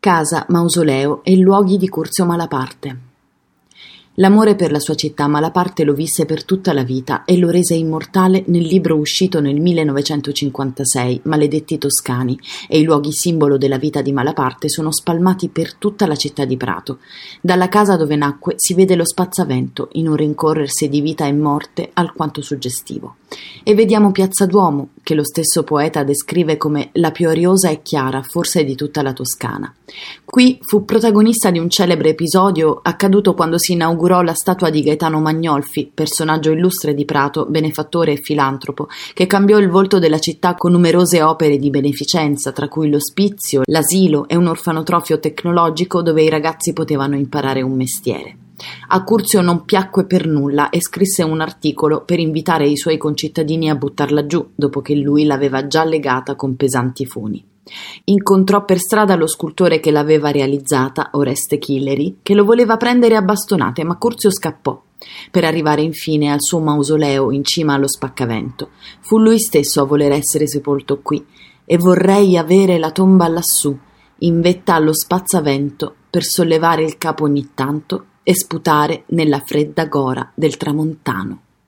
Casa, mausoleo e luoghi di Curzio Malaparte. L'amore per la sua città Malaparte lo visse per tutta la vita e lo rese immortale nel libro uscito nel 1956, Maledetti Toscani, e i luoghi simbolo della vita di Malaparte sono spalmati per tutta la città di Prato. Dalla casa dove nacque si vede lo spazzavento in un rincorrersi di vita e morte alquanto suggestivo. E vediamo Piazza Duomo, che lo stesso poeta descrive come la più ariosa e chiara forse di tutta la Toscana. Qui fu protagonista di un celebre episodio accaduto quando si inaugurò la statua di Gaetano Magnolfi, personaggio illustre di Prato, benefattore e filantropo, che cambiò il volto della città con numerose opere di beneficenza, tra cui l'ospizio, l'asilo e un orfanotrofio tecnologico dove i ragazzi potevano imparare un mestiere. A Curzio non piacque per nulla e scrisse un articolo per invitare i suoi concittadini a buttarla giù, dopo che lui l'aveva già legata con pesanti funi. Incontrò per strada lo scultore che l'aveva realizzata, Oreste Chilleri, che lo voleva prendere a bastonate, ma Curzio scappò per arrivare infine al suo mausoleo in cima allo spaccavento. Fu lui stesso a voler essere sepolto qui, e vorrei avere la tomba lassù, in vetta allo spazzavento, per sollevare il capo ogni tanto e sputare nella fredda gora del tramontano.